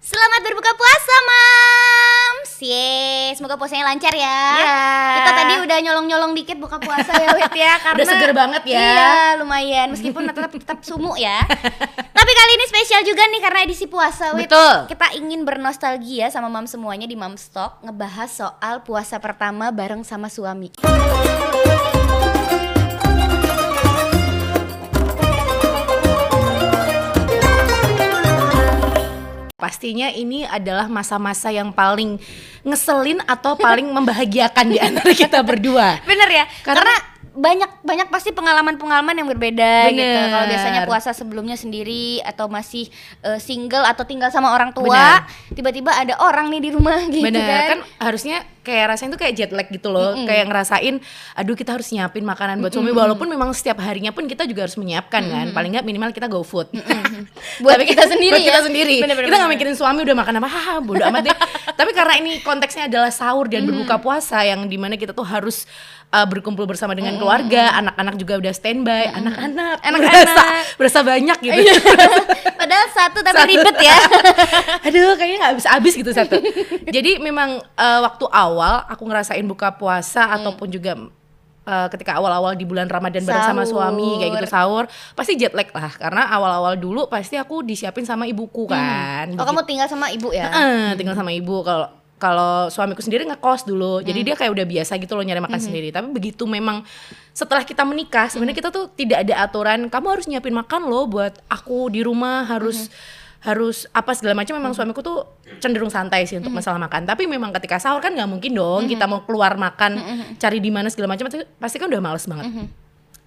Selamat berbuka puasa, Mams. Yeay, semoga puasanya lancar ya. Ya. Kita tadi udah nyolong-nyolong dikit buka puasa ya, Wit ya, karena Udah seger banget ya. Iya, lumayan meskipun tetap tetap sumuk ya. Tapi kali ini spesial juga nih karena edisi puasa, Wit. Betul. Kita ingin bernostalgia sama Mams semuanya di Mams Talk ngebahas soal puasa pertama bareng sama suami. Pastinya ini adalah masa-masa yang paling ngeselin atau paling membahagiakan di antara kita berdua. Bener ya? Karena- Karena, banyak banyak pasti pengalaman-pengalaman yang berbeda gitu. Bener. Kalau biasanya puasa sebelumnya sendiri atau masih eh, single atau tinggal sama orang tua, tiba-tiba ada orang nih di rumah gitu Bener. kan. kan harusnya kayak rasanya tuh kayak jet lag gitu loh. Kayak ngerasain aduh kita harus nyiapin makanan buat suami. Walaupun memang setiap harinya pun kita juga harus menyiapkan kan. Paling nggak minimal kita go food. Buat Tapi kita sendiri buat kita ya. sendiri. Bener, bener, kita nggak mikirin suami udah makan apa haha bodo amat deh. Tapi karena ini konteksnya adalah sahur dan berbuka puasa yang di mana kita tuh harus uh, berkumpul bersama dengan keluarga anak-anak juga udah standby anak-anak Anak-anak. berasa, berasa banyak gitu Padahal satu tapi Satu. ribet ya. Aduh, kayaknya nggak bisa habis gitu satu. Jadi memang eh, waktu awal aku ngerasain buka puasa ataupun juga eh, ketika awal-awal di bulan Ramadan bareng sama suami kayak gitu sahur, pasti jet lag lah karena awal-awal dulu pasti aku disiapin sama ibuku kan. Oh, kamu tinggal sama ibu ya? Heeh, tinggal sama ibu kalau kalau suamiku sendiri ngekos dulu, jadi dia kayak udah biasa gitu loh nyari makan sendiri. Tapi begitu memang setelah kita menikah, sebenarnya kita tuh tidak ada aturan kamu harus nyiapin makan loh buat aku di rumah harus harus apa segala macam. Memang suamiku tuh cenderung santai sih untuk masalah makan. Tapi memang ketika sahur kan nggak mungkin dong kita mau keluar makan cari di mana segala macam pasti kan udah males banget.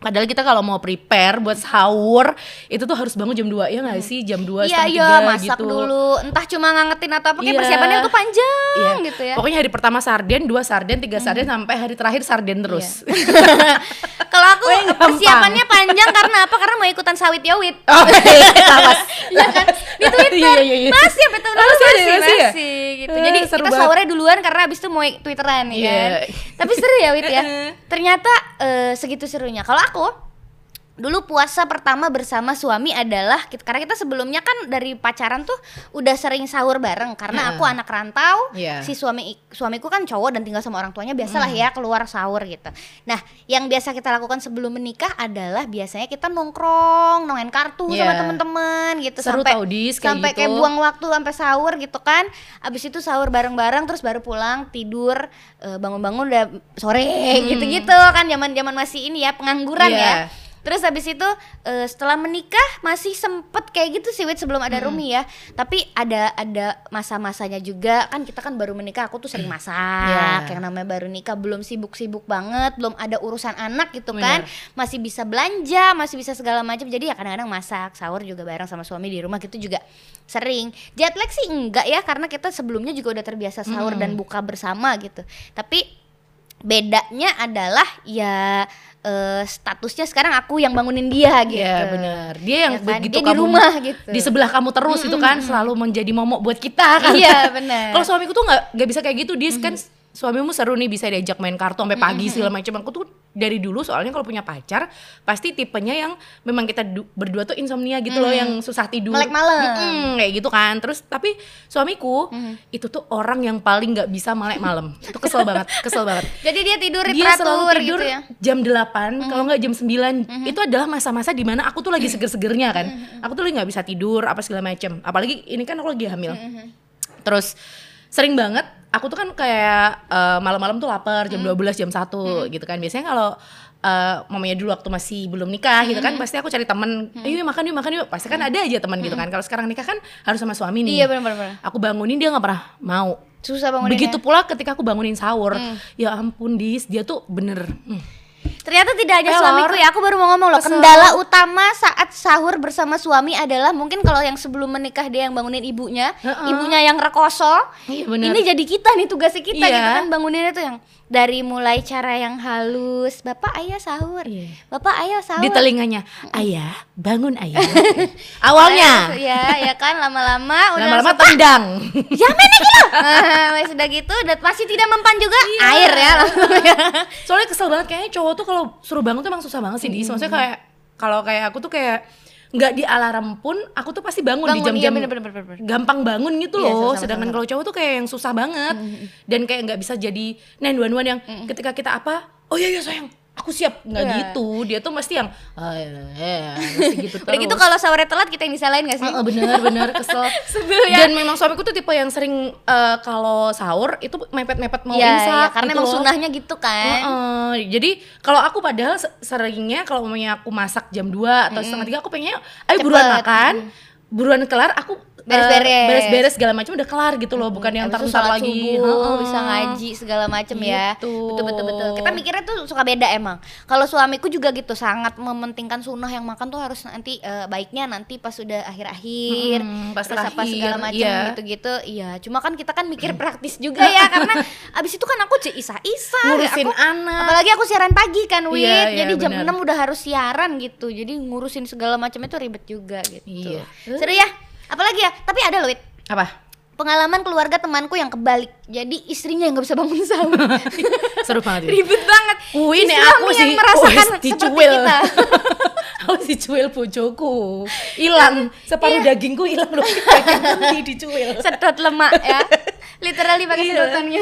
Padahal kita kalau mau prepare buat sahur itu tuh harus bangun jam 2 ya nggak sih jam 2 Iya, iya, masak gitu. dulu. Entah cuma ngangetin atau apa, kayak Iya. persiapannya tuh panjang Iya. gitu ya. Pokoknya hari pertama sarden, dua sarden, tiga sarden sampai hari terakhir sarden terus. Kalau aku gampang. persiapannya panjang karena apa? Karena mau ikutan sawit yowit. oh, iya. Iya kan? Di Twitter. Iya, iya, iya. Masih ya betul Oh, masih masih, masih ya? masih, gitu. Eh, Jadi seru kita sahurnya duluan karena abis itu mau Twitteran ya Iya. kan. Tapi seru ya Wit ya. Ternyata eh, segitu serunya. Kalau aku dulu puasa pertama bersama suami adalah karena kita sebelumnya kan dari pacaran tuh udah sering sahur bareng karena aku anak rantau Iya. si suami suamiku kan cowok dan tinggal sama orang tuanya biasalah ya keluar sahur gitu nah yang biasa kita lakukan sebelum menikah adalah biasanya kita nongkrong nongin kartu sama Iya. temen-temen gitu Seru sampai tau, Dis, kayak sampai kayak gitu. buang waktu sampai sahur gitu kan abis itu sahur bareng-bareng terus baru pulang tidur eh, bangun-bangun udah sore gitu-gitu kan zaman-zaman masih ini ya pengangguran Hmm. Iya. ya Terus habis itu eh, setelah menikah masih sempet kayak gitu sih Wit sebelum ada Hmm. Rumi ya. Tapi ada ada masa-masanya juga kan kita kan baru menikah aku tuh sering masak. Iya. Yang namanya baru nikah belum sibuk-sibuk banget, belum ada urusan anak gitu kan. Masih bisa belanja, masih bisa segala macam. Jadi ya kadang-kadang masak, sahur juga bareng sama suami di rumah gitu juga sering. Jet lag sih enggak ya karena kita sebelumnya juga udah terbiasa sahur Hmm. dan buka bersama gitu. Tapi bedanya adalah ya eh, statusnya sekarang aku yang bangunin dia gitu. Iya benar. Dia yang Ya kan? begitu Dia di kamu rumah gitu. di sebelah kamu terus itu kan selalu menjadi momok buat kita kan. Iya, benar. Kalau suamiku tuh nggak nggak bisa kayak gitu. Dia kan suamimu seru nih bisa diajak main kartu sampai pagi segala macam. Aku tuh dari dulu soalnya kalau punya pacar pasti tipenya yang memang kita du- berdua tuh insomnia gitu loh yang susah tidur. Melek malam. Mm-mm, kayak gitu kan. Terus tapi suamiku itu tuh orang yang paling nggak bisa melek malam. Itu kesel banget, kesel banget. Jadi dia tidur dia selalu teratur tidur gitu ya. jam 8 kalau nggak jam 9 itu adalah masa-masa di mana aku tuh lagi seger-segernya kan aku tuh lagi nggak bisa tidur apa segala macem apalagi ini kan aku lagi hamil terus sering banget aku tuh kan kayak eh, malam-malam tuh lapar jam 12 jam 1 gitu kan. Biasanya kalau eh, mamanya dulu waktu masih belum nikah gitu kan pasti aku cari temen. Ayo yuk makan yuk makan yuk. Pasti kan ada aja teman gitu kan. Kalau sekarang nikah kan harus sama suami nih. Iya benar-benar. aku bangunin dia nggak pernah mau. Susah banguninnya. begitu pula ketika aku bangunin sahur ya ampun dis dia tuh bener. Hmm. Ternyata tidak hanya Pelor. suamiku ya, aku baru mau ngomong loh. Kesel. Kendala utama saat sahur bersama suami adalah mungkin kalau yang sebelum menikah dia yang bangunin ibunya, Heeh. ibunya yang rekoso. Iya, bener. Ini jadi kita nih tugasnya kita Iya. gitu kan banguninnya tuh yang dari mulai cara yang halus, Bapak ayo sahur. Iya. Bapak ayo sahur. di telinganya ayah bangun ayah awalnya ya, ya kan lama-lama udah lama-lama tendang ya mana gitu. Nah, wes sudah gitu dan masih tidak mempan juga Iya. air ya langsung. soalnya kesel banget kayaknya cowok tuh kalau suruh bangun tuh emang susah banget sih dis. Maksudnya kayak kalau kayak aku tuh kayak nggak di alarm pun aku tuh pasti bangun, di Bangun, iya, jam-jam bener, bener, bener, bener. gampang bangun gitu Iya, loh. sama-sama, Sedangkan kalau cowok tuh kayak yang susah banget dan kayak nggak bisa jadi 911 yang ketika kita apa, oh iya iya sayang, aku siap nggak Iya. gitu. Dia tuh mesti yang ah, iya, iya, mesti gitu Udah gitu terus. kalau sahurnya telat kita yang disalahin gak sih? Heeh, bener bener kesel. Sebel ya. Dan memang suamiku tuh tipe yang sering eh, kalau sahur itu mepet-mepet mau Iya, imsak. iya, karena gitu emang loh. sunahnya gitu kan. Heeh, jadi kalau aku padahal se- seringnya kalau umumnya aku masak jam 2 atau setengah tiga aku pengennya ayo buruan makan, buruan kelar aku eh, Beres-beres. beres-beres segala macam udah kelar gitu loh, bukan yang Habis ntar itu ntar sholat lagi. subuh, Heeh. bisa ngaji segala macem ya. Gitu. Betul betul betul. Kita mikirnya tuh suka beda emang. Kalau suamiku juga gitu sangat mementingkan sunnah yang makan tuh harus nanti eh, baiknya nanti pas sudah akhir-akhir, Mm, pas terus apa segala macam iya. gitu-gitu. Iya, cuma kan kita kan mikir praktis juga ya karena abis itu kan aku cek isa-isa Ngurusin aku, anak. Apalagi aku siaran pagi kan, Wit. Iya, iya, Jadi jam benar. 6 udah harus siaran gitu. Jadi ngurusin segala macam itu ribet juga gitu. Iya. Seru ya? Apalagi ya? Tapi ada loh, Wit Apa? pengalaman keluarga temanku yang kebalik jadi istrinya yang nggak bisa bangun sahur Seru banget ribet banget Si nih suami aku yang sih merasakan wes seperti kita aku dicuil bojoku. Hilang separuh Iya. dagingku hilang loh. Dagingku dicuil. sedot lemak ya literally pakai Iya. sedotannya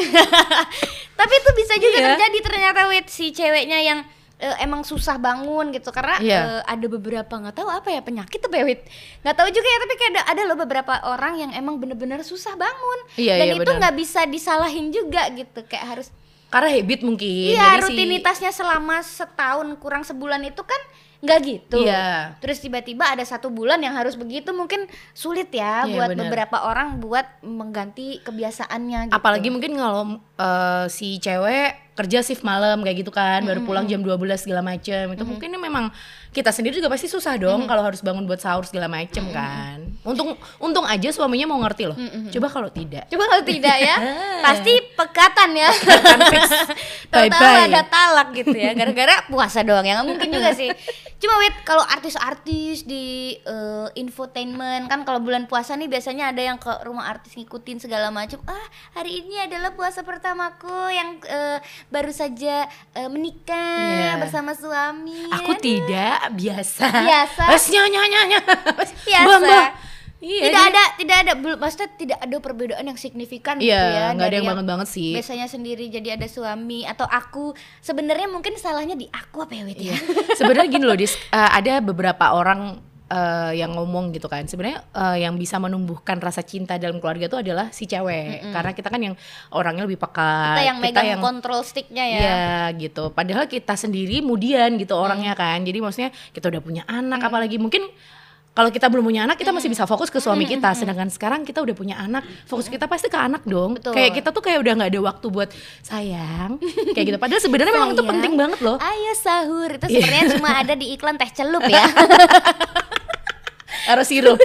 tapi itu bisa juga Iya. terjadi ternyata wait si ceweknya yang eh, emang susah bangun gitu karena Iya. eh, ada beberapa nggak tahu apa ya penyakit apa ya wit nggak tahu juga ya tapi kayak ada, ada loh beberapa orang yang emang bener-bener susah bangun Iya, dan iya, itu nggak bisa disalahin juga gitu kayak harus Karena habit mungkin. Iya, Jadi si- rutinitasnya selama setahun kurang sebulan itu kan nggak gitu. Iya. Terus tiba-tiba ada satu bulan yang harus begitu mungkin sulit ya Iya, buat benar. beberapa orang buat mengganti kebiasaannya gitu. Apalagi mungkin kalau eh, si cewek kerja shift malam kayak gitu kan, baru pulang jam 12 segala macem Itu mungkin memang kita sendiri juga pasti susah dong kalau harus bangun buat sahur segala macem kan. Untung untung aja suaminya mau ngerti loh. Coba kalau tidak. Coba kalau tidak ya, pasti pekatan ya. Tahu-tahu Bye-bye. ada talak gitu ya, gara-gara puasa doang ya nggak mungkin juga sih. Cuma wait, kalau artis-artis di eh, infotainment kan kalau bulan puasa nih biasanya ada yang ke rumah artis ngikutin segala macam. Ah, hari ini adalah puasa pertamaku yang eh, baru saja eh, menikah Iya. bersama suami. Aku Aduh. tidak biasa. Biasa. Wes nyonya nyonya. Biasa. Mbak, mbak. Iya, tidak jadi- ada tidak ada belum maksudnya tidak ada perbedaan yang signifikan gitu ya Iya, nggak ada yang banget banget sih. biasanya sendiri jadi ada suami atau aku sebenarnya mungkin salahnya di aku apa ya Wit ya Sebenarnya gini loh, Dis, eh, ada beberapa orang eh, yang ngomong gitu kan. Sebenarnya eh, yang bisa menumbuhkan rasa cinta dalam keluarga itu adalah si cewek. Karena kita kan yang orangnya lebih peka. kita yang megang kontrol sticknya ya Iya gitu. Padahal kita sendiri kemudian gitu orangnya kan. Jadi maksudnya kita udah punya anak apalagi mungkin kalau kita belum punya anak kita masih bisa fokus ke suami kita. Sedangkan sekarang kita udah punya anak, fokus kita pasti ke anak dong. Betul. Kayak kita tuh kayak udah nggak ada waktu buat sayang kayak gitu. Padahal sebenarnya memang itu penting banget loh. ayo sahur itu Iya. sebenarnya cuma ada di iklan teh celup ya Harus sirup.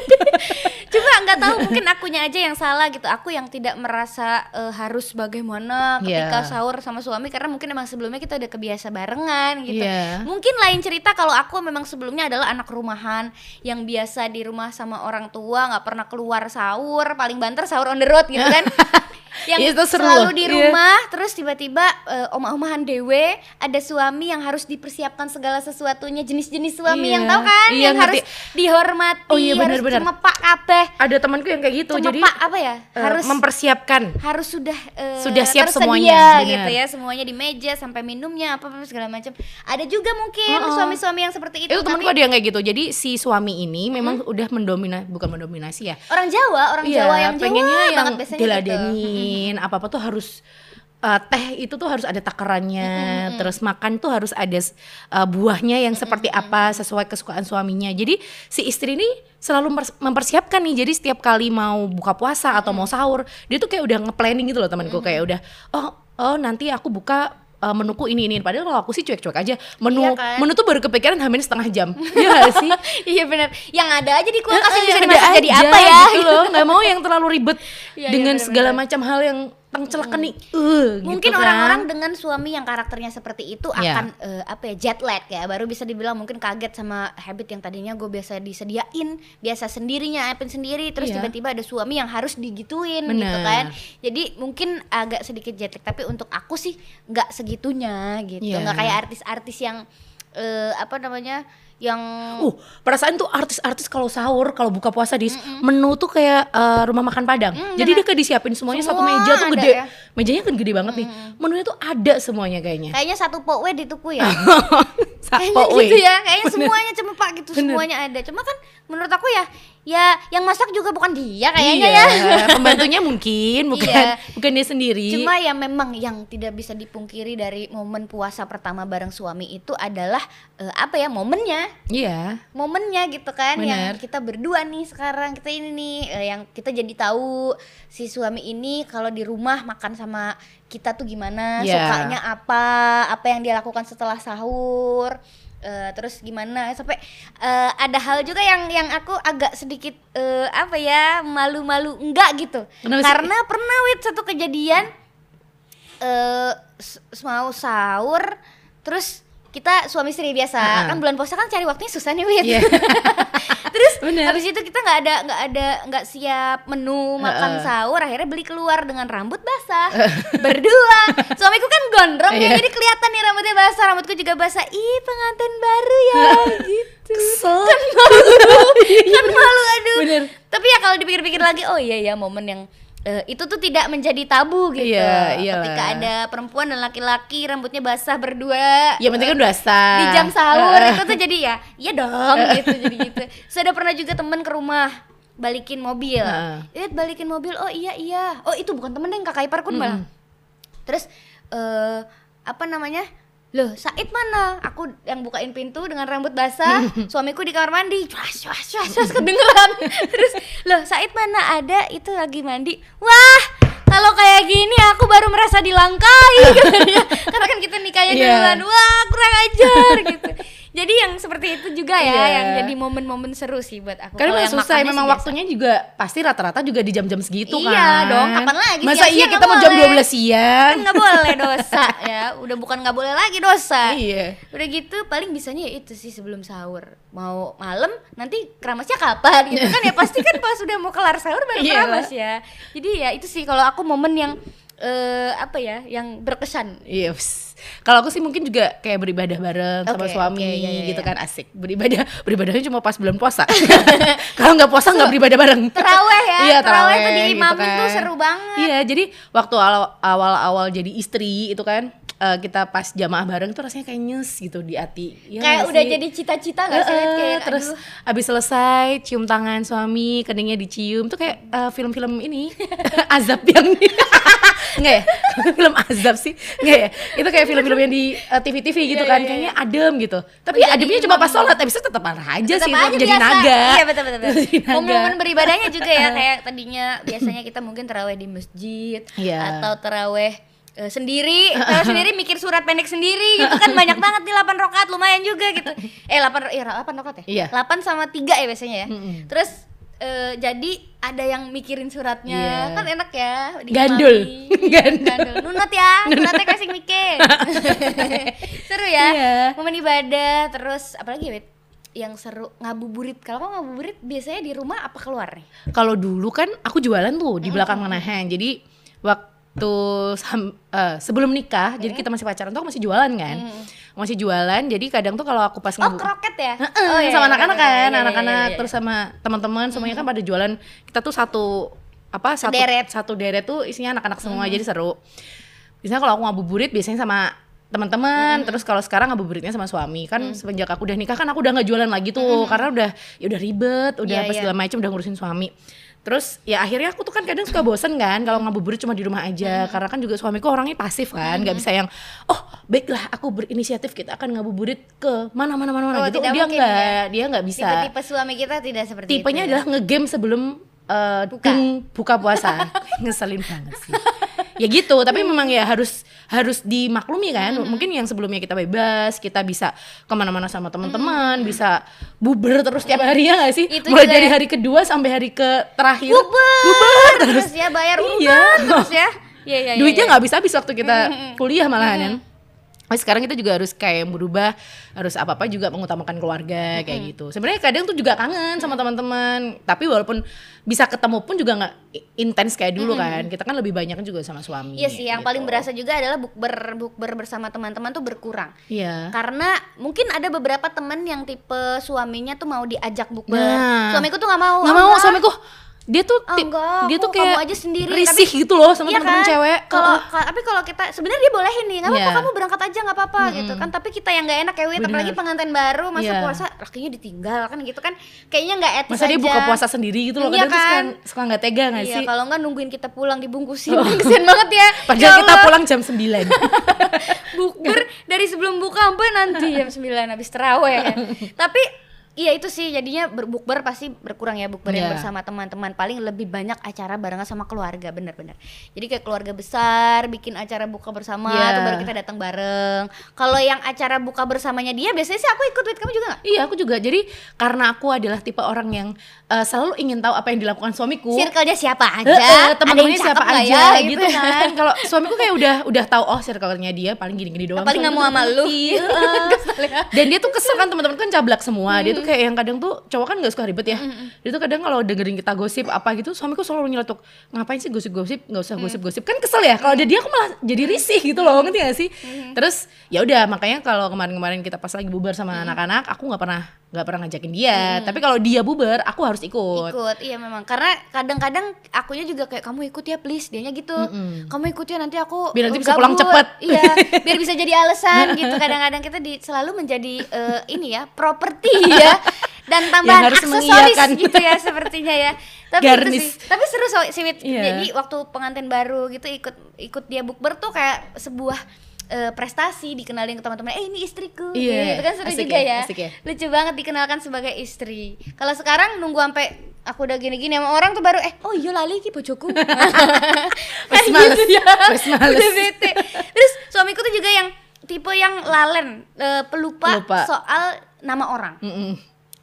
Nggak tahu mungkin akunya aja yang salah gitu aku yang tidak merasa eh, harus bagaimana ketika Iya. sahur sama suami karena mungkin emang sebelumnya kita udah kebiasa barengan gitu Iya. mungkin lain cerita kalau aku memang sebelumnya adalah anak rumahan yang biasa di rumah sama orang tua nggak pernah keluar sahur paling banter sahur on the road gitu kan yang Iya, itu seru selalu loh. di Iya. rumah terus tiba-tiba eh, omah-omahan dewe ada suami yang harus dipersiapkan segala sesuatunya jenis-jenis suami Iya. yang tahu kan Iya, yang ngerti. harus dihormati Oh iya, harus benar-benar. cemepak kabeh ada temanku yang kayak gitu. jadi cemepak apa ya eh, harus mempersiapkan. harus sudah eh, Sudah siap semuanya, benar. gitu ya semuanya di meja sampai minumnya apa apa segala macam ada juga mungkin Heeh. suami-suami yang seperti itu, Itu temanku ada yang kayak gitu. Jadi si suami ini memang udah mendominasi bukan mendominasi ya. orang Jawa orang Iya, Jawa yang pengennya Jawa yang banget biasanya gitu. Diladenin apa apa tuh harus eh, teh itu tuh harus ada takarannya terus makan tuh harus ada eh, buahnya yang seperti apa sesuai kesukaan suaminya. Jadi si istri ini selalu mempersiapkan nih jadi setiap kali mau buka puasa atau mau sahur dia tuh kayak udah nge-planning gitu loh temanku kayak udah oh oh nanti aku buka eh, menuku ini ini. Padahal kalau aku sih cuek-cuek aja. Menu Iya kan? menu tuh baru kepikiran hamil setengah jam. Iya gak sih? Iya benar yang ada aja di kulkas yang Eh, bisa dimasak jadi apa ya? gitu loh. Nggak mau yang terlalu ribet Iya, iya, dengan bener-bener. segala macam hal yang tengcelekan nih uh, mungkin gitu kan. orang-orang dengan suami yang karakternya seperti itu Iya. akan eh, apa ya jet lag ya baru bisa dibilang mungkin kaget sama habit yang tadinya gue biasa disediain biasa sendirinya nyiapin sendiri terus Iya. tiba-tiba ada suami yang harus digituin gitu Bener. kan jadi mungkin agak sedikit jet lag tapi untuk aku sih nggak segitunya gitu Iya. nggak kayak artis-artis yang eh, apa namanya yang Uh, perasaan tuh artis-artis kalau sahur, kalau buka puasa di menu tuh kayak eh, rumah makan Padang. Jadi dia kayak disiapin semuanya satu Semua meja tuh gede. ya. Mejanya kan gede banget nih. Menunya tuh ada semuanya kayaknya. kayaknya satu pokwe dituku ya kayaknya gitu ya kayaknya semuanya cuma pak gitu Bener. semuanya ada cuma kan menurut aku ya ya yang masak juga bukan dia kayaknya iya, ya pembantunya mungkin bukan Iya. bukan dia sendiri. Cuma ya memang yang tidak bisa dipungkiri dari momen puasa pertama bareng suami itu adalah eh, apa ya momennya, iya. momennya gitu kan yang Bener. kita berdua nih sekarang kita ini nih eh, yang kita jadi tahu si suami ini kalau di rumah makan sama kita tuh gimana, Iya. sukanya apa, apa yang dia lakukan setelah sahur. Eh, terus gimana sampai eh, ada hal juga yang yang aku agak sedikit eh, apa ya malu-malu enggak gitu Kenapa sih? karena pernah wit satu kejadian eh s- mau sahur terus kita suami istri biasa Ha-ha. kan bulan puasa kan cari waktunya susah nih wit Iya. terus Bener. habis itu kita nggak ada nggak ada nggak siap menu makan Ha-ha. sahur akhirnya beli keluar dengan rambut basah berdua suamiku kan gondrong ya Iya. jadi kelihatan nih rambutnya basah rambutku juga basah ih pengantin baru ya gitu Kesel. kan malu kan malu aduh Bener. tapi ya kalau dipikir-pikir lagi oh iya ya momen yang eh, itu tuh tidak menjadi tabu gitu. Iya, iyalah. ketika ada perempuan dan laki-laki rambutnya basah berdua. Ya penting kan udah sah. di jam sahur itu tuh jadi ya iya dong gitu jadi gitu. Sudah pernah juga temen ke rumah balikin mobil. Lihat balikin mobil oh iya iya. Oh itu bukan temen yang kakak iparku malah. Terus eh apa namanya loh Said mana? Aku yang bukain pintu dengan rambut basah suamiku di kamar mandi. Cuas cuas cuas cuas kedengeran. Terus loh Said mana? Ada itu lagi mandi. Wah kalau kayak gini aku baru merasa dilangkai. Katanya. karena kan kita nikahnya Iya. duluan. Wah kurang ajar gitu jadi yang seperti itu juga ya Iya. yang jadi momen-momen seru sih buat aku Karena memang susah, memang biasa. waktunya juga pasti rata-rata juga di jam-jam segitu kan. Iya dong, kapan lagi? Masa iya kita mau jam boleh. 12 siang? kan nggak boleh dosa ya udah bukan nggak boleh lagi dosa Iya. udah gitu paling bisanya ya itu sih sebelum sahur mau malam nanti keramasnya kapan gitu kan ya pasti kan pas udah mau kelar sahur baru Iya. keramas ya jadi ya itu sih kalau aku momen yang eh apa ya yang berkesan Iya, pss. Kalau aku sih mungkin juga kayak beribadah bareng sama Oke, suami oke, iya, iya, gitu iya. kan asik. Beribadah, beribadahnya cuma pas bulan puasa. kalau nggak puasa nggak beribadah bareng. teraweh ya Iya, teraweh tuh terawih diimamin gitu tuh kan. seru banget Iya, jadi waktu awal- awal-awal jadi istri itu kan eh, kita pas jamaah bareng tuh rasanya kayak nyes gitu di hati. Iya kayak udah sih? jadi cita-cita nggak sih kayak terus aduh. abis selesai cium tangan suami keningnya dicium tuh kayak eh, film-film ini azab yang nggak ya film azab sih nggak ya itu kayak film-film yang di eh, TV-TV gitu Iya, kan iya, kayaknya adem gitu tapi Menjadi ademnya cuma pas sholat abis itu tetap marah aja sih aja jadi biasa. naga Iya betul betul. Momen beribadahnya juga ya kayak tadinya biasanya kita mungkin terawih di masjid Iya. atau terawih eh, sendiri, terawih sendiri mikir surat pendek sendiri gitu kan banyak banget di 8 rokat lumayan juga gitu. Eh 8 iya 8 rokat ya? Iya. 8 sama 3 ya biasanya ya. Terus eh, jadi ada yang mikirin suratnya Iya. kan enak ya diimami. Gandul. Gandul. nunut ya nunutnya kasih mikir seru ya Iya. momen ibadah terus apalagi ya Wit? yang seru ngabuburit kalau kamu ngabuburit biasanya di rumah apa keluar nih kalau dulu kan aku jualan tuh di belakang Manahan jadi waktu sam- eh, sebelum nikah jadi kita masih pacaran tuh aku masih jualan kan masih jualan jadi kadang tuh kalau aku pas oh ngebu- kroket ya oh, iya, sama anak-anak iya, kan, iya, anak-anak iya, iya. terus sama teman-teman semuanya kan pada jualan. Kita tuh satu apa satu Sederet. satu deret tuh isinya anak-anak semua jadi seru. Biasanya kalau aku ngabuburit biasanya sama teman-teman, terus kalau sekarang ngabuburitnya sama suami. Kan Mm. semenjak aku udah nikah kan aku udah nggak jualan lagi tuh karena udah ya udah ribet, udah Iya, apa iya. segala macam udah ngurusin suami. Terus ya akhirnya aku tuh kan kadang suka bosen kan kalau ngabuburit cuma di rumah aja. Karena kan juga suamiku orangnya pasif kan nggak bisa yang oh baiklah aku berinisiatif kita akan ngabuburit ke mana mana mana mana Oh, gitu. dia nggak dia nggak bisa. Tipe-tipe suami kita tidak seperti tipenya itu ya. adalah ngegame sebelum eh, Buka. buka puasa. Ngeselin banget sih. Ya gitu tapi memang ya harus harus dimaklumi kan? Mungkin yang sebelumnya kita bebas kita bisa ke mana-mana sama teman-teman bisa buber terus tiap hari ya gak sih? Itu mulai dari ya. hari kedua sampai hari ke terakhir. Buber terus ya bayar Iya. umat terus ya. Iya, iya, iya, duitnya iya. nggak habis habis waktu kita kuliah malahan kan Oh, sekarang kita juga harus kayak berubah, harus apa-apa juga mengutamakan keluarga kayak gitu. Sebenarnya kadang tuh juga kangen sama teman-teman, tapi walaupun bisa ketemu pun juga nggak intens kayak dulu kan. Kita kan lebih banyak juga sama suami. Iya sih, yang gitu. paling berasa juga adalah bukber bukber bersama teman-teman tuh berkurang. Iya. Karena mungkin ada beberapa temen yang tipe suaminya tuh mau diajak bukber. Nah. Suamiku tuh nggak mau. Nggak mau suamiku. Dia tuh ti- enggak, dia tuh kayak kamu aja sendiri, risih gitu loh sama Iya teman-teman kan? cewek. Kalau ka- tapi kalau kita sebenarnya dia bolehin nih, nggak apa-apa Iya. kamu berangkat aja nggak apa-apa gitu kan. Tapi kita yang nggak enak ya, Bener. apalagi pengantin baru masa Iya. puasa lakinya ditinggal kan gitu kan. Kayaknya nggak etis Masa dia aja. buka puasa sendiri gitu loh, Iya suka, kan? suka nggak tega nggak Iya, sih? kalau nggak nungguin kita pulang dibungkusin. Kesian banget ya. Padahal Ya kita pulang jam 9 bukber dari sebelum buka sampai nanti jam 9 habis terawih tapi Iya itu sih jadinya berbukber pasti berkurang ya bukber yang Iya. bersama teman-teman paling lebih banyak acara barengan sama keluarga bener-bener jadi kayak keluarga besar bikin acara buka bersama Iya. tuh baru kita datang bareng kalau yang acara buka bersamanya dia biasanya sih aku ikut Wit. kamu juga nggak Iya aku juga jadi karena aku adalah tipe orang yang eh, selalu ingin tahu apa yang dilakukan suamiku. circle-nya siapa aja Eh, eh, Ada teman-temannya yang siapa aja ya, gitu kan. Kalau suamiku kayak udah udah tahu oh circle-nya dia paling gini-gini doang. paling nggak mau sama lu Iya. Dan dia tuh kesel kan teman-teman kan cablak semua. Dia tuh kayak yang kadang tuh cowok kan gak suka ribet ya. Dia tuh kadang kalau dengerin kita gosip apa gitu, suamiku selalu nyeletuk, ngapain sih gosip-gosip? Nggak usah gosip-gosip. Kan kesel ya. Kalau ada dia aku malah jadi risih gitu loh, ngerti gak sih? Terus ya udah makanya kalau kemarin-kemarin kita pas lagi bubar sama anak-anak, aku nggak pernah nggak pernah ngajakin dia. Tapi kalau dia bubar, aku harus ikut. ikut iya memang karena kadang-kadang akunya juga kayak kamu ikut ya please dianya gitu kamu ikut ya nanti aku Biar nanti bisa pulang gabut." cepet. iya biar bisa jadi alasan gitu kadang-kadang kita di, selalu menjadi eh, ini ya properti ya dan tambahan harus aksesoris gitu ya sepertinya ya tapi itu Garnish. sih tapi seru so. Iya. jadi waktu pengantin baru gitu ikut ikut dia bukber tuh kayak sebuah eh, prestasi dikenalin ke teman-teman eh ini istriku Iya, gitu kan seru asik juga ya, ya, asik ya. lucu banget dikenalkan sebagai istri kalau sekarang nunggu sampai aku udah gini-gini sama orang tuh baru eh oh iya lali ki bojoku Wes males, gitu ya. wes males. Udah bete. terus suamiku tuh juga yang tipe yang lalen eh, pelupa, Pelupa. soal nama orang Mm-mm.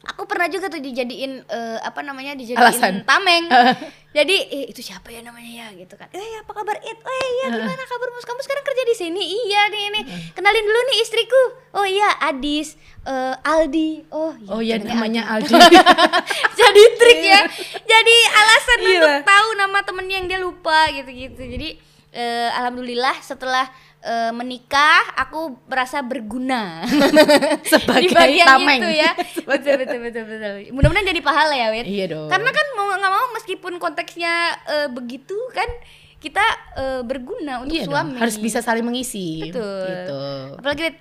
Aku pernah juga tuh dijadiin eh, apa namanya dijadiin Alasan. tameng. Jadi eh, itu siapa ya namanya ya? Gitu kan. Eh apa kabar it? Eh iya gimana kabarmu? Kamu sekarang kerja di sini? Iya nih ini. Kenalin dulu nih istriku. Oh iya Adis eh, Aldi. Oh iya, Oh ya jenengnya namanya Aldi. jadi trik ya. Jadi alasan Iya. untuk tahu nama temennya yang dia lupa gitu-gitu. Jadi eh, alhamdulillah setelah eh, menikah aku merasa berguna Sebagai di bagian tameng. itu ya betul betul betul betul mudah-mudahan jadi pahala ya Wit Iya dong. karena kan mau nggak mau meskipun konteksnya eh, begitu kan kita eh, berguna untuk Iya dong, suami harus bisa saling mengisi. Betul. Gitu. apalagi Wit,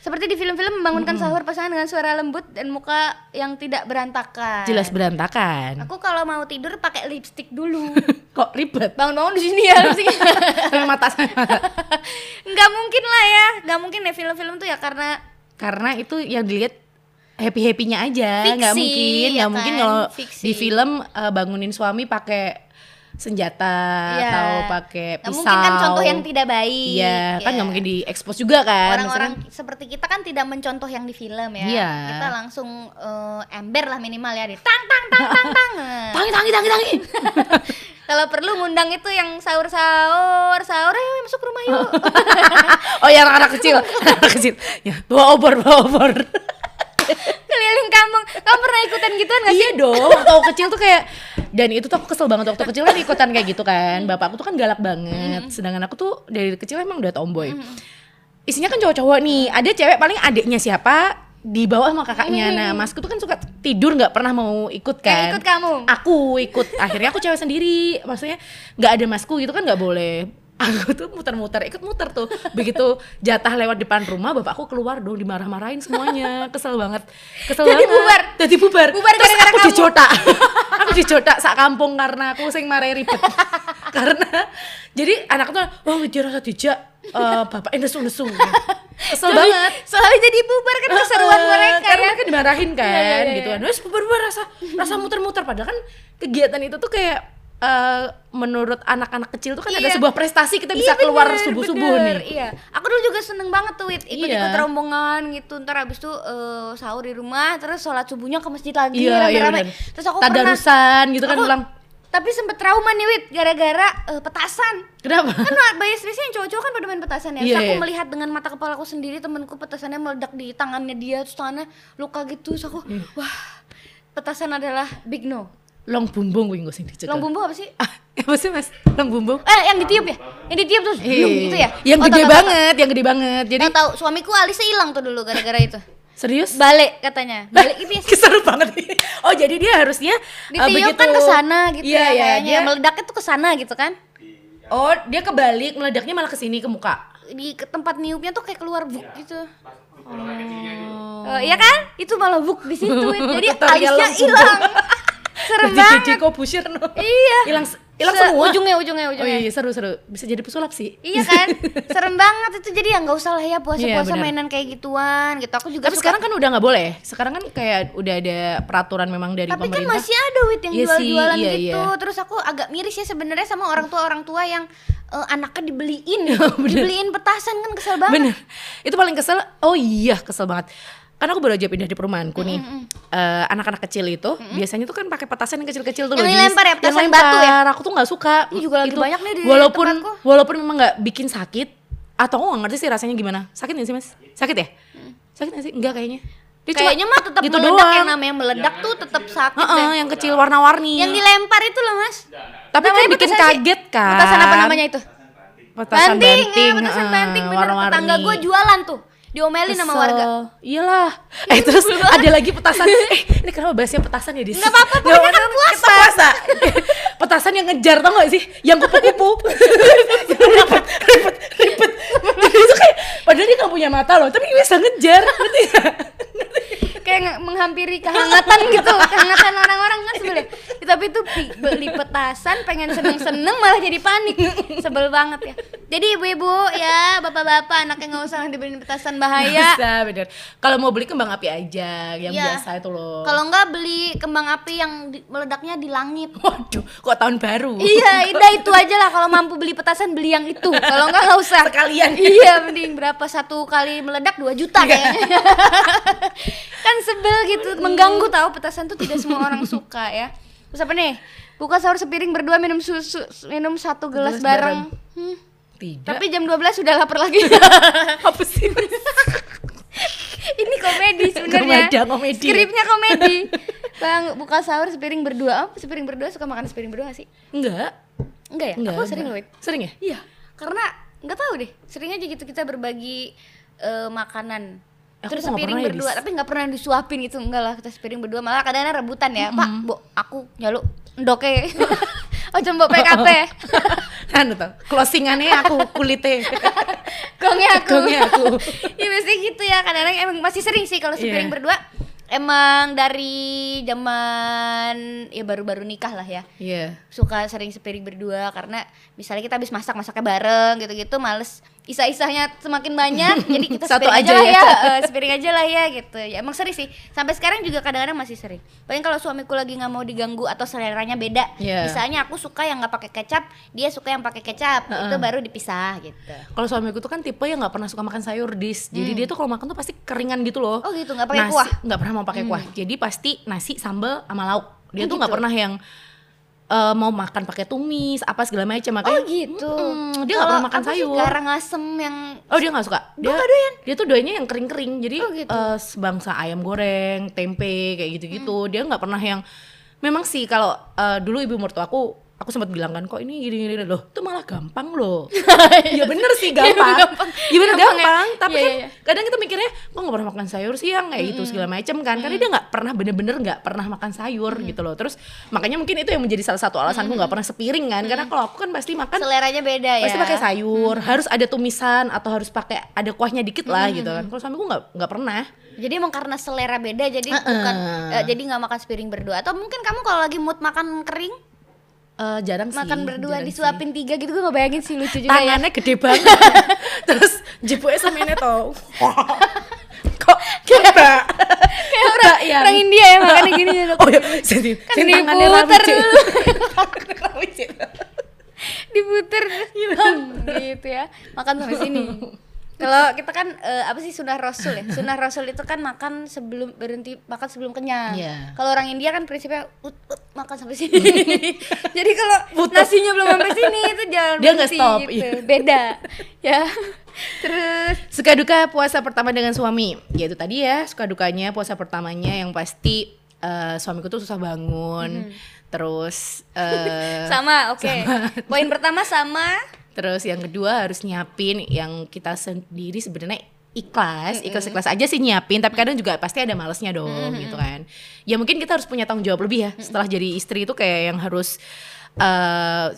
seperti di film-film membangunkan sahur pasangan dengan suara lembut dan muka yang tidak berantakan Jelas berantakan. Aku kalau mau tidur pakai lipstick dulu. Kok ribet? Bangun-bangun di sini ya lipstick. Sampai mata sampai mata. Nggak mungkin lah ya, nggak mungkin ya film-film tuh ya karena Karena itu yang dilihat happy happynya aja, nggak mungkin, ya nggak mungkin kan? kalau Fiksi. di film eh, bangunin suami pakai senjata Iya. atau pakai pisau. mungkin kan contoh yang tidak baik. Iya, kan ya. nggak mungkin diekspos juga kan. Orang-orang Maksudnya seperti kita kan tidak mencontoh yang di film ya. Iya. Kita langsung eh, ember lah minimal ya di tang tang tang tang tang. tangi tangi tangi tangi. Kalau perlu ngundang itu yang sahur-sahur, sahur ayo masuk rumah yuk. oh ya anak-anak kecil, anak kecil. Ya, bawa obor, bawa obor. Keliling kampung. Kamu pernah ikutan gituan gak sih? iya dong, waktu aku kecil tuh kayak dan itu tuh aku kesel banget waktu kecil kan ikutan kayak gitu kan. Bapakku tuh kan galak banget, sedangkan aku tuh dari kecil emang udah tomboy. Isinya kan cowok-cowok nih, ada cewek paling adiknya siapa di bawah sama kakaknya. Nah, masku tuh kan suka tidur nggak pernah mau ikut kan. ikut kamu. Aku ikut. Akhirnya aku cewek sendiri. Maksudnya nggak ada masku gitu kan nggak boleh. Aku tuh muter-muter, ikut muter tuh. Begitu jatah lewat depan rumah, bapakku keluar dong dimarah-marahin semuanya. Kesel banget. Kesel Jadi banget. bubar? Jadi bubar. Bubar Terus aku kamu? dijotak. aku dijotak sak kampung karena aku sing marahi ribet. karena jadi anak tuh, wah dia rasa dijak eh, bapak nesu-nesu. Kesel banget. Selalu jadi bubar kan keseruan Heeh, mereka karena ya. mereka dimarahin kan Iya, iya, iya. gitu kan wes bubar-bubar rasa rasa muter-muter padahal kan kegiatan itu tuh kayak eh, menurut anak-anak kecil tuh kan ada Iya. sebuah prestasi kita bisa Iya, keluar bener, subuh-subuh bener. nih Iya. Aku dulu juga seneng banget tuh ikut-ikut Iya. rombongan gitu. Ntar habis itu eh, sahur di rumah, terus sholat subuhnya ke masjid lagi iya iya rame-rame. bener Terus aku pernah tadarusan gitu kan aku- pulang tapi sempet trauma nih Wit gara-gara eh, petasan Kenapa? kan bias biasanya yang cowok-cowok kan pada main petasan ya Iya, terus aku iya. melihat dengan mata kepala aku sendiri temanku petasannya meledak di tangannya dia terus tangannya luka gitu terus aku Iya. wah petasan adalah big no Long bumbung gue sing dicekel. long bumbu apa sih Ah, apa sih Mas? Long bumbung? eh yang ditiup ya yang ditiup terus blung gitu ya Yang Oh, gede tahu, banget, yang gede banget. Jadi tahu, tahu. suamiku alisnya hilang tuh dulu gara-gara itu serius? balik katanya balik itu ya Keseru banget nih. Oh, jadi dia harusnya uh, ditiup begitu kan ke sana gitu Iya, ya iya, kayaknya dia meledaknya tuh ke sana gitu kan Oh, dia kebalik, meledaknya malah ke sini ke muka. di ke tempat niupnya tuh kayak keluar buk gitu Oh. Eh, iya kan itu malah buk di situ jadi alisnya hilang serem Jadi banget Kiko Busir no. iya Hilang hilang Se- semua. ujungnya ujungnya Oh ujungnya iya, seru seru. Bisa jadi pesulap sih. Iya kan, serem banget itu jadi ya nggak usah lah ya puasa-puasa Iya, benar. mainan kayak gituan gitu. Aku juga Tapi suka- sekarang kan udah nggak boleh. Sekarang kan kayak udah ada peraturan memang dari tapi kan pemerintah. masih ada wit yang Iya jual-jualan iya, gitu. iya. Terus aku agak miris ya sebenarnya sama orang tua orang tua yang eh, anaknya dibeliin, Bener. dibeliin petasan kan kesel banget. Bener. Itu paling kesel. Oh iya, kesel banget. Karena aku baru aja pindah di perumahanku nih. Eh, anak-anak kecil itu biasanya tuh kan pakai petasan yang kecil-kecil tuh Yang loh. dilempar ya, Yang petasan lempar. batu ya? Aku tuh nggak suka. Ini juga lagi Itu. banyak nih di walaupun tempatku. walaupun memang nggak bikin sakit atau aku nggak ngerti sih rasanya gimana. Sakit nggak sih mas? Sakit ya? Sakit nggak sih? Enggak kayaknya. Dia Kayaknya mah tetap gitu meledak doang. yang namanya meledak tuh tetap sakit Heeh, deh. yang kecil warna-warni. Yang dilempar itu loh mas. Tapi kan Namanya bikin petasan sih. kaget kan. Petasan apa namanya itu? Petasan banting, banting. ya, petasan banting bener. warna-warni. Tetangga gue jualan tuh, diomelin sama Kesel. warga. Iyalah. Eh terus ada lagi petasan. Eh ini kenapa bahasnya petasan ya di Nggak apa-apa, pokoknya kan puasa. Kita puasa. petasan yang ngejar tau gak sih? Yang kupu-kupu. ribet, ribet, ribet. itu kayak padahal dia gak punya mata loh, tapi dia bisa ngejar. Ngerti nggak? kayak menghampiri kehangatan gitu kehangatan orang-orang kan sebenarnya tapi itu beli petasan pengen seneng-seneng malah jadi panik sebel banget ya jadi ibu-ibu ya bapak-bapak anaknya nggak usah dibeliin petasan bahaya. Bisa bener. Kalau mau beli kembang api aja, yang Iya. biasa itu loh. kalau nggak beli kembang api yang di- meledaknya di langit. Waduh, kok tahun baru? iya udah itu aja lah. Kalau mampu beli petasan beli yang itu. Kalau nggak nggak usah. Sekalian. iya mending berapa satu kali meledak 2 juta kayaknya. Kan sebel gitu mengganggu tahu petasan tuh tidak semua orang suka ya. Terus apa nih? Buka sahur sepiring berdua minum susu minum satu gelas, Gelas bareng, Hmm, Tidak. tapi jam 12 sudah lapar lagi apa sih? ini komedi sebenarnya Komedi, komedi. skripnya komedi bang buka sahur sepiring berdua oh sepiring berdua suka makan sepiring berdua gak sih Enggak. enggak ya Enggak. aku sering enggak. loh. Sering ya? Iya, karena nggak tahu deh. Sering aja gitu kita berbagi eh, makanan. Aku Terus sepiring ya, berdua, Dis. tapi nggak pernah disuapin gitu, enggak lah kita sepiring berdua. Malah kadang-kadang rebutan ya, Pak, Bu, aku nyalu ndoke. oh, jembok PKT. Anu tau closingannya aku kulitnya Gongnya aku. Gongnya aku. Iya biasanya gitu ya, kadang-kadang emang masih sering sih kalau sepiring Iya. berdua. Emang dari zaman ya baru-baru nikah lah ya. iya suka sering sepiring berdua karena misalnya kita habis masak masaknya bareng gitu-gitu males isa-isahnya semakin banyak jadi kita Satu sepiring aja aja lah ya. ya. Eh, sepiring aja lah ya gitu. Ya emang sering sih. Sampai sekarang juga kadang-kadang masih sering paling kalau suamiku lagi nggak mau diganggu atau seleranya beda Iya. misalnya aku suka yang nggak pakai kecap dia suka yang pakai kecap itu baru dipisah gitu. Kalau suamiku tuh kan tipe yang nggak pernah suka makan sayur dis. Jadi dia tuh kalau makan tuh pasti keringan gitu loh. Oh gitu, nggak pakai kuah? Hmm. nggak pernah mau pakai kuah. Jadi pasti nasi sambal sama lauk. Dia Oh, tuh nggak gitu? pernah yang eh, mau makan pakai tumis apa segala macam makanya oh gitu Mm-mm, dia nggak pernah makan sayur garang asem yang Oh dia nggak suka. Dia Dia tuh doanya yang kering-kering. Jadi Oh, gitu. eh, sebangsa ayam goreng, tempe kayak gitu-gitu. Dia nggak pernah yang. Memang sih kalau eh, dulu ibu mertua aku, aku sempat bilang kan kok ini gini-gini loh. Itu malah gampang loh. ya bener sih gampang. ya bener Gampang ya. gampang. Tapi Iya, kan iya, iya. kadang kita mikirnya kok nggak pernah makan sayur siang kayak gitu segala macem kan. Karena dia nggak pernah bener-bener nggak pernah makan sayur gitu loh. Terus makanya mungkin itu yang menjadi salah satu alasanku nggak pernah sepiring kan. Karena kalau aku kan pasti makan seleranya beda ya pasti pakai sayur harus ada tumisan atau harus pakai ada kuahnya dikit lah gitu kan kalau suamiku nggak nggak pernah Jadi emang karena selera beda jadi Uh-uh. bukan eh, jadi nggak makan sepiring berdua atau mungkin kamu kalau lagi mood makan kering Eh, jarang sih makan berdua jarang disuapin tiga gitu gue nggak bayangin sih lucu sih. juga ya. tangannya gede banget terus jebuknya semennya tau kok kita Kayak orang, yang- orang India ya makannya gini ya. oh ya sini Kan sini tangannya Cik. Diputer Iya. gitu ya. Makan sampai sini. Kalau kita kan eh, apa sih sunnah rasul ya? Sunnah rasul itu kan makan sebelum berhenti makan sebelum kenyang. Iya. Kalau orang India kan prinsipnya ut, ut, makan sampai sini. Jadi kalau nasinya belum sampai sini itu jangan Dia berhenti stop, gitu. iya. Beda. ya. Terus Suka duka puasa pertama dengan suami. Ya itu tadi ya, suka dukanya puasa pertamanya yang pasti eh, suamiku tuh susah bangun. Terus eh, sama, oke. Poin pertama sama. Terus yang kedua harus nyiapin yang kita sendiri sebenarnya ikhlas, ikhlas-ikhlas aja sih nyiapin, tapi kadang juga pasti ada malesnya dong gitu kan. Ya mungkin kita harus punya tanggung jawab lebih ya. Setelah jadi istri itu kayak yang harus eh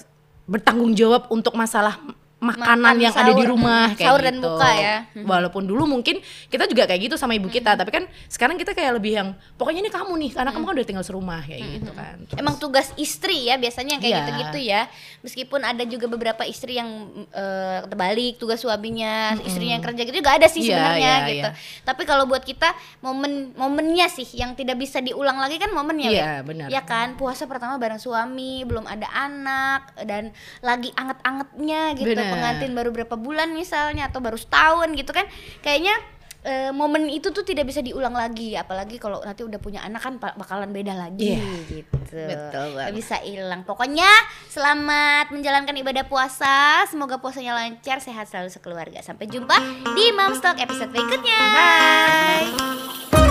bertanggung jawab untuk masalah makanan Makan, yang ada di sahur, rumah mm, kayak sahur gitu. dan buka ya. Walaupun dulu mungkin kita juga kayak gitu sama ibu kita, tapi kan sekarang kita kayak lebih yang pokoknya ini kamu nih, karena kamu kan udah tinggal serumah kayak gitu kan. Terus- Emang tugas istri ya biasanya yang kayak Iya. gitu-gitu ya. Meskipun ada juga beberapa istri yang eh, terbalik tugas suaminya, istrinya yang kerja gitu juga ada sih Iya, sebenarnya iya, gitu. iya. Tapi kalau buat kita momen momennya sih yang tidak bisa diulang lagi kan momennya. Iya, Wek. benar. Ya kan, puasa pertama bareng suami, belum ada anak dan lagi anget-angetnya gitu. Benar. Pengantin baru berapa bulan misalnya atau baru setahun gitu kan. Kayaknya eh, momen itu tuh tidak bisa diulang lagi. Apalagi kalau nanti udah punya anak kan bakalan beda lagi Iya, gitu. Betul banget. Bisa hilang. Pokoknya selamat menjalankan ibadah puasa. Semoga puasanya lancar sehat selalu sekeluarga. Sampai jumpa di Mom's Talk episode berikutnya. Bye